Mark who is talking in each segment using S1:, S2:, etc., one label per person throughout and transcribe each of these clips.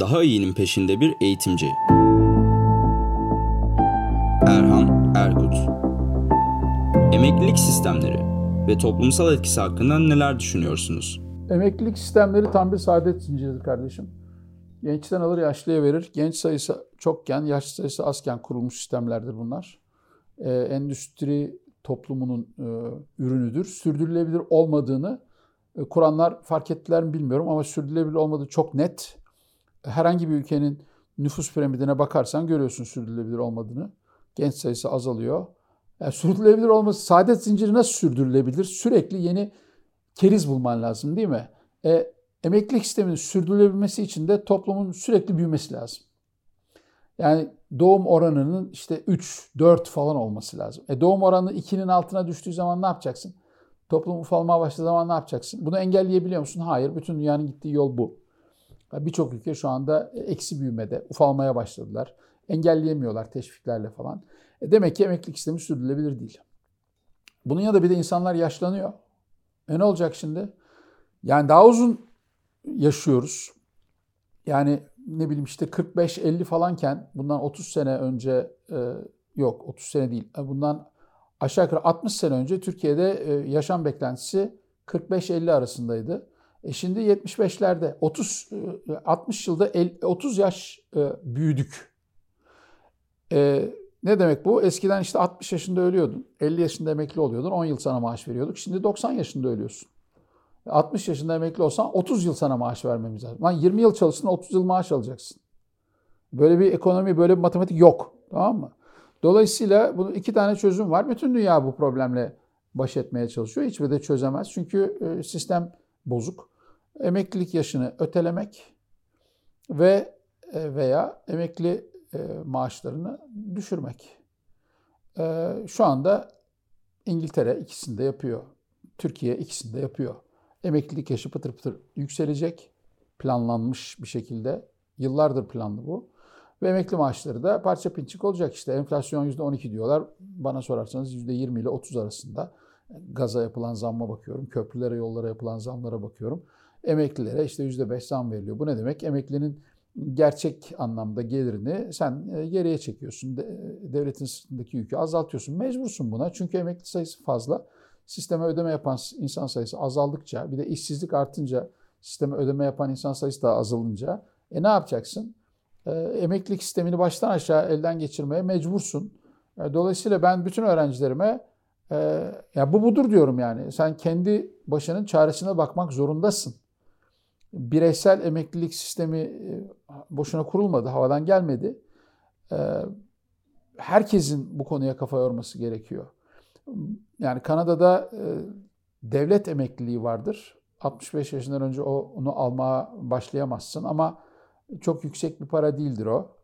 S1: daha iyinin peşinde bir eğitimci. Erhan Erkut Emeklilik sistemleri ve toplumsal etkisi hakkında neler düşünüyorsunuz?
S2: Emeklilik sistemleri tam bir saadet zinciridir kardeşim. Gençten alır yaşlıya verir. Genç sayısı çokken, yaşlı sayısı azken kurulmuş sistemlerdir bunlar. Ee, endüstri toplumunun e, ürünüdür. Sürdürülebilir olmadığını e, kuranlar fark ettiler mi bilmiyorum ama sürdürülebilir olmadığı çok net. Herhangi bir ülkenin nüfus piramidine bakarsan görüyorsun sürdürülebilir olmadığını. Genç sayısı azalıyor. Yani sürdürülebilir olması, saadet zinciri nasıl sürdürülebilir? Sürekli yeni keriz bulman lazım değil mi? E, emeklilik sisteminin sürdürülebilmesi için de toplumun sürekli büyümesi lazım. Yani doğum oranının işte 3, 4 falan olması lazım. E doğum oranı 2'nin altına düştüğü zaman ne yapacaksın? Toplum ufalmaya başladığı zaman ne yapacaksın? Bunu engelleyebiliyor musun? Hayır. Bütün dünyanın gittiği yol bu. Birçok ülke şu anda eksi büyümede, ufalmaya başladılar. Engelleyemiyorlar teşviklerle falan. E demek ki emeklilik sistemi sürdürülebilir değil. Bunun yanında bir de insanlar yaşlanıyor. E ne olacak şimdi? Yani daha uzun yaşıyoruz. Yani ne bileyim işte 45-50 falanken bundan 30 sene önce e, yok 30 sene değil. E, bundan aşağı yukarı 60 sene önce Türkiye'de e, yaşam beklentisi 45-50 arasındaydı. E şimdi 75'lerde 30 60 yılda 50, 30 yaş e, büyüdük. E, ne demek bu? Eskiden işte 60 yaşında ölüyordun. 50 yaşında emekli oluyordun. 10 yıl sana maaş veriyorduk. Şimdi 90 yaşında ölüyorsun. 60 yaşında emekli olsan 30 yıl sana maaş vermemiz lazım. Lan 20 yıl çalıştın 30 yıl maaş alacaksın. Böyle bir ekonomi, böyle bir matematik yok. Tamam mı? Dolayısıyla bunun iki tane çözüm var. Bütün dünya bu problemle baş etmeye çalışıyor. Hiçbir de çözemez. Çünkü e, sistem bozuk. Emeklilik yaşını ötelemek ve e, veya emekli e, maaşlarını düşürmek. Şu anda İngiltere ikisini de yapıyor. Türkiye ikisini de yapıyor. Emeklilik yaşı pıtır pıtır yükselecek. Planlanmış bir şekilde. Yıllardır planlı bu. Ve emekli maaşları da parça pinçik olacak işte. Enflasyon %12 diyorlar. Bana sorarsanız %20 ile 30 arasında. Gaza yapılan zamma bakıyorum. Köprülere, yollara yapılan zamlara bakıyorum. Emeklilere işte %5 zam veriliyor. Bu ne demek? Emeklinin gerçek anlamda gelirini sen e, geriye çekiyorsun. Devletin sırtındaki yükü azaltıyorsun. Mecbursun buna. Çünkü emekli sayısı fazla. Sisteme ödeme yapan insan sayısı azaldıkça, bir de işsizlik artınca, sisteme ödeme yapan insan sayısı da azalınca e ne yapacaksın? E, emeklilik sistemini baştan aşağı elden geçirmeye mecbursun. E, dolayısıyla ben bütün öğrencilerime e, ya bu budur diyorum yani. Sen kendi başının çaresine bakmak zorundasın. Bireysel emeklilik sistemi e, boşuna kurulmadı, havadan gelmedi. E, herkesin bu konuya kafa yorması gerekiyor. Yani Kanada'da e, devlet emekliliği vardır. 65 yaşından önce onu almaya başlayamazsın ama çok yüksek bir para değildir o.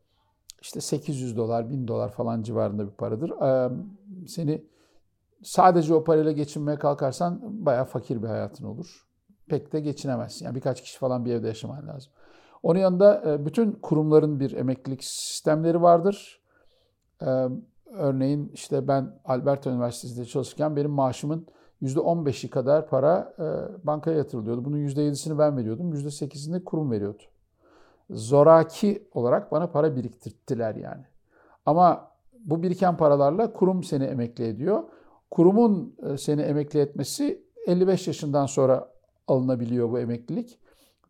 S2: İşte 800 dolar, 1000 dolar falan civarında bir paradır. Seni sadece o parayla geçinmeye kalkarsan bayağı fakir bir hayatın olur. Pek de geçinemezsin. Yani birkaç kişi falan bir evde yaşaman lazım. Onun yanında e, bütün kurumların bir emeklilik sistemleri vardır. E, Örneğin işte ben Alberta Üniversitesi'nde çalışırken benim maaşımın %15'i kadar para e, bankaya yatırılıyordu. Bunun %7'sini ben veriyordum, %8'ini kurum veriyordu. Zoraki olarak bana para biriktirttiler yani. Ama bu biriken paralarla kurum seni emekli ediyor. Kurumun seni emekli etmesi 55 yaşından sonra alınabiliyor bu emeklilik.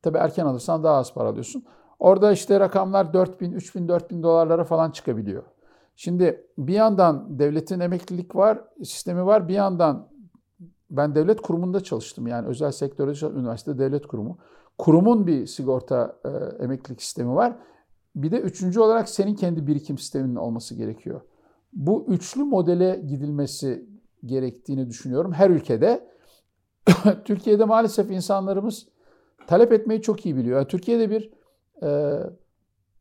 S2: Tabii erken alırsan daha az para alıyorsun. Orada işte rakamlar 4 bin, 3 bin, 4 bin dolarlara falan çıkabiliyor. Şimdi bir yandan devletin emeklilik var, sistemi var. Bir yandan ben devlet kurumunda çalıştım. Yani özel sektörde çalıştım. Üniversite devlet kurumu. Kurumun bir sigorta e, emeklilik sistemi var. Bir de üçüncü olarak senin kendi birikim sisteminin olması gerekiyor. Bu üçlü modele gidilmesi gerektiğini düşünüyorum her ülkede. Türkiye'de maalesef insanlarımız talep etmeyi çok iyi biliyor. Yani Türkiye'de bir e,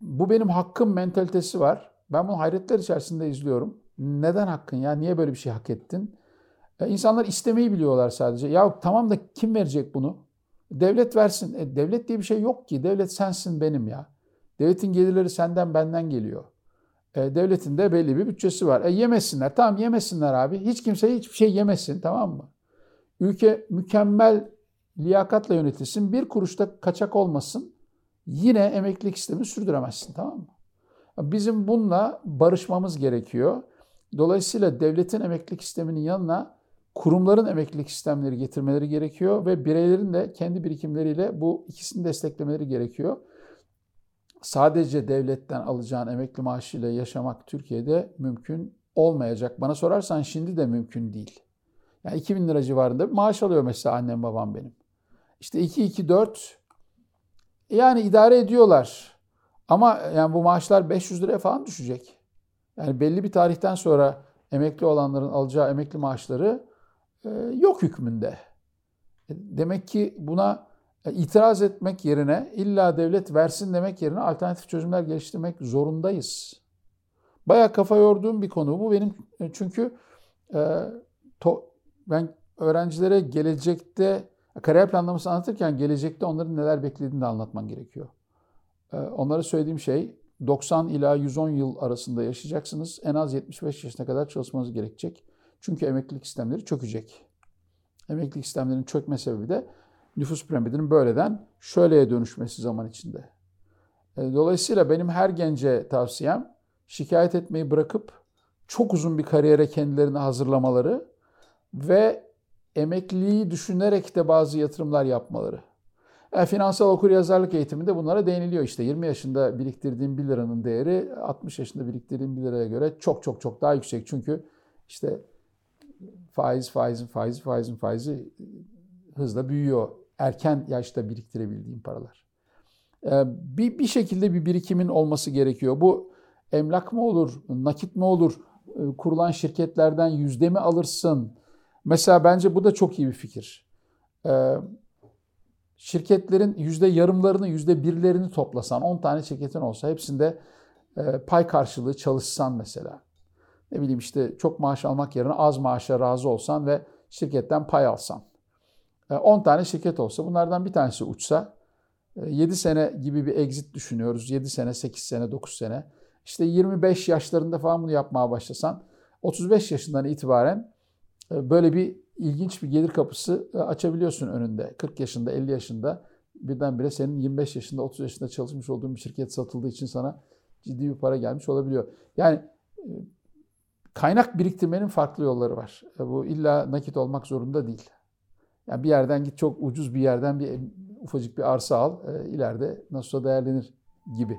S2: bu benim hakkım mentalitesi var. Ben bunu hayretler içerisinde izliyorum. Neden hakkın ya? Niye böyle bir şey hak ettin? E, insanlar istemeyi biliyorlar sadece. Ya tamam da kim verecek bunu? Devlet versin. E, devlet diye bir şey yok ki. Devlet sensin benim ya. Devletin gelirleri senden benden geliyor. E, devletin de belli bir bütçesi var. E, yemesinler. Tamam yemesinler abi. Hiç kimse hiçbir şey yemesin tamam mı? Ülke mükemmel liyakatla yönetilsin. Bir kuruşta kaçak olmasın. yine emeklilik sistemi sürdüremezsin tamam mı? Bizim bununla barışmamız gerekiyor. Dolayısıyla devletin emeklilik sisteminin yanına kurumların emeklilik sistemleri getirmeleri gerekiyor ve bireylerin de kendi birikimleriyle bu ikisini desteklemeleri gerekiyor. Sadece devletten alacağın emekli maaşıyla yaşamak Türkiye'de mümkün olmayacak. Bana sorarsan şimdi de mümkün değil. Yani 2000 lira civarında bir maaş alıyor mesela annem babam benim. İşte 2-2-4 yani idare ediyorlar. Ama yani bu maaşlar 500 liraya falan düşecek. Yani belli bir tarihten sonra emekli olanların alacağı emekli maaşları e, yok hükmünde. E, demek ki buna e, itiraz etmek yerine illa devlet versin demek yerine alternatif çözümler geliştirmek zorundayız. Baya kafa yorduğum bir konu bu benim çünkü ben öğrencilere gelecekte kariyer planlaması anlatırken gelecekte onların neler beklediğini de anlatman gerekiyor. Onlara söylediğim şey 90 ila 110 yıl arasında yaşayacaksınız. En az 75 yaşına kadar çalışmanız gerekecek. Çünkü emeklilik sistemleri çökecek. Emeklilik sistemlerinin çökme sebebi de nüfus piramidinin böyleden şöyleye dönüşmesi zaman içinde. E, dolayısıyla benim her gence tavsiyem şikayet etmeyi bırakıp çok uzun bir kariyere kendilerini hazırlamaları ve emekliliği düşünerek de bazı yatırımlar yapmaları. Yani finansal okur yazarlık eğitiminde bunlara değiniliyor işte. 20 yaşında biriktirdiğim 1 liranın değeri 60 yaşında biriktirdiğim 1 liraya göre çok çok çok daha yüksek. Çünkü işte faiz, faizin faizi, faizin faizi hızla büyüyor. Erken yaşta biriktirebildiğim paralar. Ee, bir, bir şekilde bir birikimin olması gerekiyor. Bu emlak mı olur, nakit mi olur, ee, kurulan şirketlerden yüzde mi alırsın? Mesela bence bu da çok iyi bir fikir. Ee, şirketlerin yüzde yarımlarını, yüzde birlerini toplasan, 10 tane şirketin olsa hepsinde e, pay karşılığı çalışsan mesela. Ne bileyim işte çok maaş almak yerine az maaşa razı olsan ve şirketten pay alsan. 10 e, tane şirket olsa bunlardan bir tanesi uçsa 7 e, sene gibi bir exit düşünüyoruz. 7 sene, 8 sene, 9 sene. İşte 25 yaşlarında falan bunu yapmaya başlasan 35 yaşından itibaren böyle bir ilginç bir gelir kapısı e, açabiliyorsun önünde. 40 yaşında, 50 yaşında birdenbire senin 25 yaşında, 30 yaşında çalışmış olduğun bir şirket satıldığı için sana ciddi bir para gelmiş olabiliyor. Yani e, kaynak biriktirmenin farklı yolları var. E, bu illa nakit olmak zorunda değil. Yani bir yerden git çok ucuz bir yerden bir ufacık bir arsa al, ileride nasılsa değerlenir gibi.